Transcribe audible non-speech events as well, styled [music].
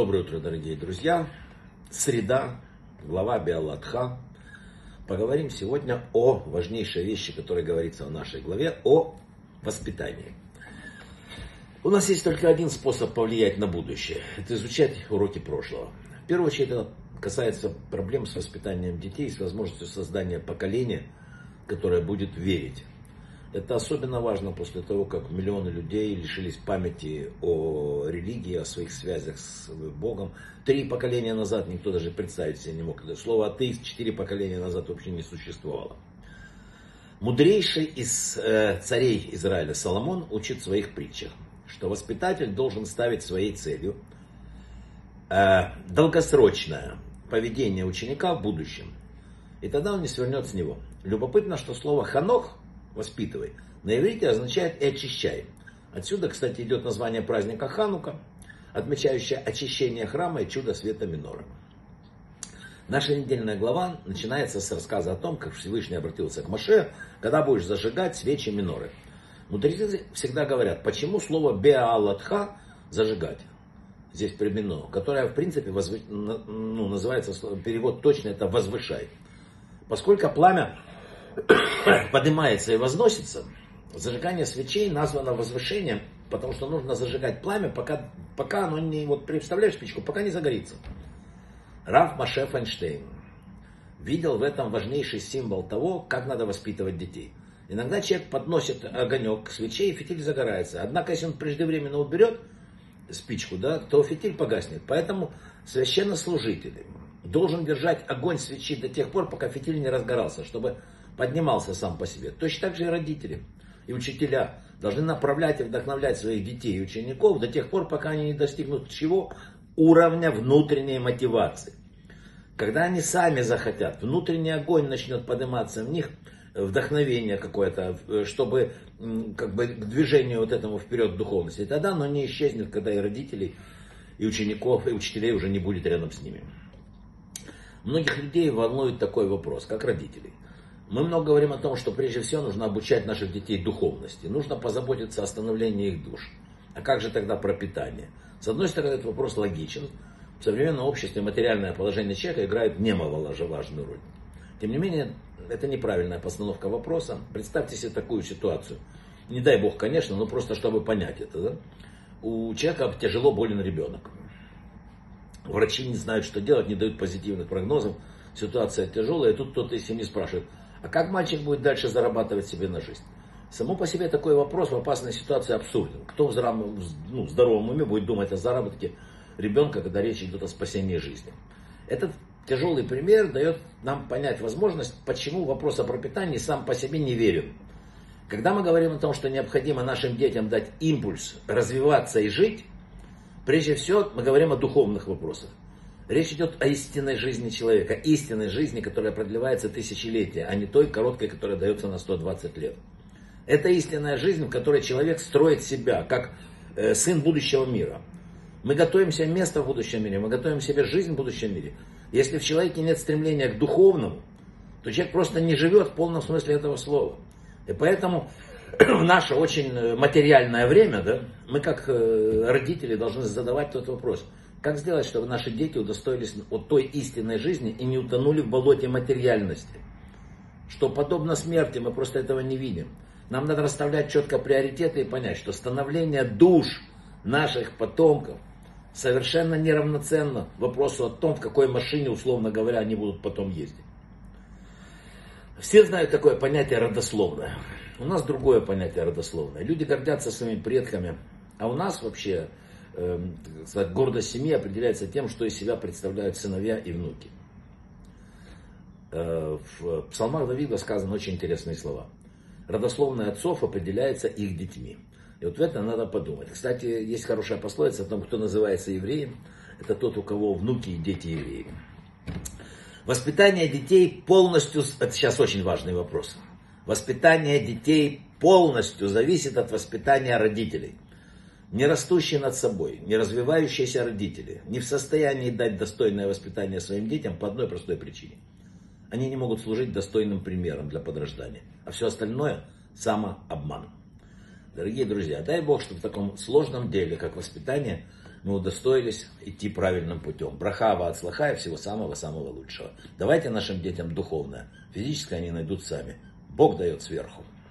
Доброе утро, дорогие друзья. Среда, глава Биалатха. Поговорим сегодня о важнейшей вещи, которая говорится в нашей главе, о воспитании. У нас есть только один способ повлиять на будущее. Это изучать уроки прошлого. В первую очередь это касается проблем с воспитанием детей, с возможностью создания поколения, которое будет верить это особенно важно после того, как миллионы людей лишились памяти о религии, о своих связях с Богом. Три поколения назад никто даже представить себе не мог. Это слово атеист четыре поколения назад вообще не существовало. Мудрейший из э, царей Израиля Соломон учит в своих притчах, что воспитатель должен ставить своей целью э, долгосрочное поведение ученика в будущем. И тогда он не свернет с него. Любопытно, что слово ханох воспитывай, на иврите означает и очищай. Отсюда, кстати, идет название праздника Ханука, отмечающее очищение храма и чудо света Минора. Наша недельная глава начинается с рассказа о том, как Всевышний обратился к Маше, когда будешь зажигать свечи Миноры. Мудрецы всегда говорят, почему слово Беалатха зажигать здесь применено, которое в принципе возв... ну, называется, перевод точно это возвышай. Поскольку пламя поднимается и возносится, зажигание свечей названо возвышением, потому что нужно зажигать пламя, пока, пока оно не, вот представляешь спичку, пока не загорится. Раф Маше Файнштейн видел в этом важнейший символ того, как надо воспитывать детей. Иногда человек подносит огонек к свече, и фитиль загорается. Однако, если он преждевременно уберет спичку, да, то фитиль погаснет. Поэтому священнослужитель должен держать огонь свечи до тех пор, пока фитиль не разгорался, чтобы поднимался сам по себе. Точно так же и родители и учителя должны направлять и вдохновлять своих детей и учеников до тех пор, пока они не достигнут чего? Уровня внутренней мотивации. Когда они сами захотят, внутренний огонь начнет подниматься в них, вдохновение какое-то, чтобы как бы к движению вот этому вперед духовности. И тогда оно не исчезнет, когда и родителей, и учеников, и учителей уже не будет рядом с ними. Многих людей волнует такой вопрос, как родителей. Мы много говорим о том, что прежде всего нужно обучать наших детей духовности. Нужно позаботиться о становлении их душ. А как же тогда про питание? С одной стороны, этот вопрос логичен. В современном обществе материальное положение человека играет немаловажную роль. Тем не менее, это неправильная постановка вопроса. Представьте себе такую ситуацию. Не дай бог, конечно, но просто чтобы понять это. Да? У человека тяжело болен ребенок. Врачи не знают, что делать, не дают позитивных прогнозов. Ситуация тяжелая, и тут кто-то из семьи спрашивает, а как мальчик будет дальше зарабатывать себе на жизнь? Само по себе такой вопрос в опасной ситуации абсурден. Кто в здравом, ну, здоровом уме будет думать о заработке ребенка, когда речь идет о спасении жизни? Этот тяжелый пример дает нам понять возможность, почему вопрос о пропитании сам по себе не верен. Когда мы говорим о том, что необходимо нашим детям дать импульс развиваться и жить, прежде всего мы говорим о духовных вопросах. Речь идет о истинной жизни человека, истинной жизни, которая продлевается тысячелетия, а не той короткой, которая дается на 120 лет. Это истинная жизнь, в которой человек строит себя, как э, сын будущего мира. Мы готовим себе место в будущем мире, мы готовим себе жизнь в будущем мире. Если в человеке нет стремления к духовному, то человек просто не живет в полном смысле этого слова. И поэтому [clears throat] в наше очень материальное время, да, мы как э, родители должны задавать тот вопрос – как сделать, чтобы наши дети удостоились от той истинной жизни и не утонули в болоте материальности? Что подобно смерти, мы просто этого не видим. Нам надо расставлять четко приоритеты и понять, что становление душ наших потомков совершенно неравноценно вопросу о том, в какой машине, условно говоря, они будут потом ездить. Все знают такое понятие родословное. У нас другое понятие родословное. Люди гордятся своими предками, а у нас вообще сказать, гордость семьи определяется тем, что из себя представляют сыновья и внуки. Э, в псалмах Давида сказаны очень интересные слова. Родословная отцов определяется их детьми. И вот в это надо подумать. Кстати, есть хорошая пословица о том, кто называется евреем. Это тот, у кого внуки и дети евреи. Воспитание детей полностью, это сейчас очень важный вопрос. Воспитание детей полностью зависит от воспитания родителей не растущие над собой, не развивающиеся родители, не в состоянии дать достойное воспитание своим детям по одной простой причине. Они не могут служить достойным примером для подрождания. А все остальное – самообман. Дорогие друзья, дай Бог, чтобы в таком сложном деле, как воспитание, мы удостоились идти правильным путем. Брахава от слаха и всего самого-самого лучшего. Давайте нашим детям духовное. Физическое они найдут сами. Бог дает сверху.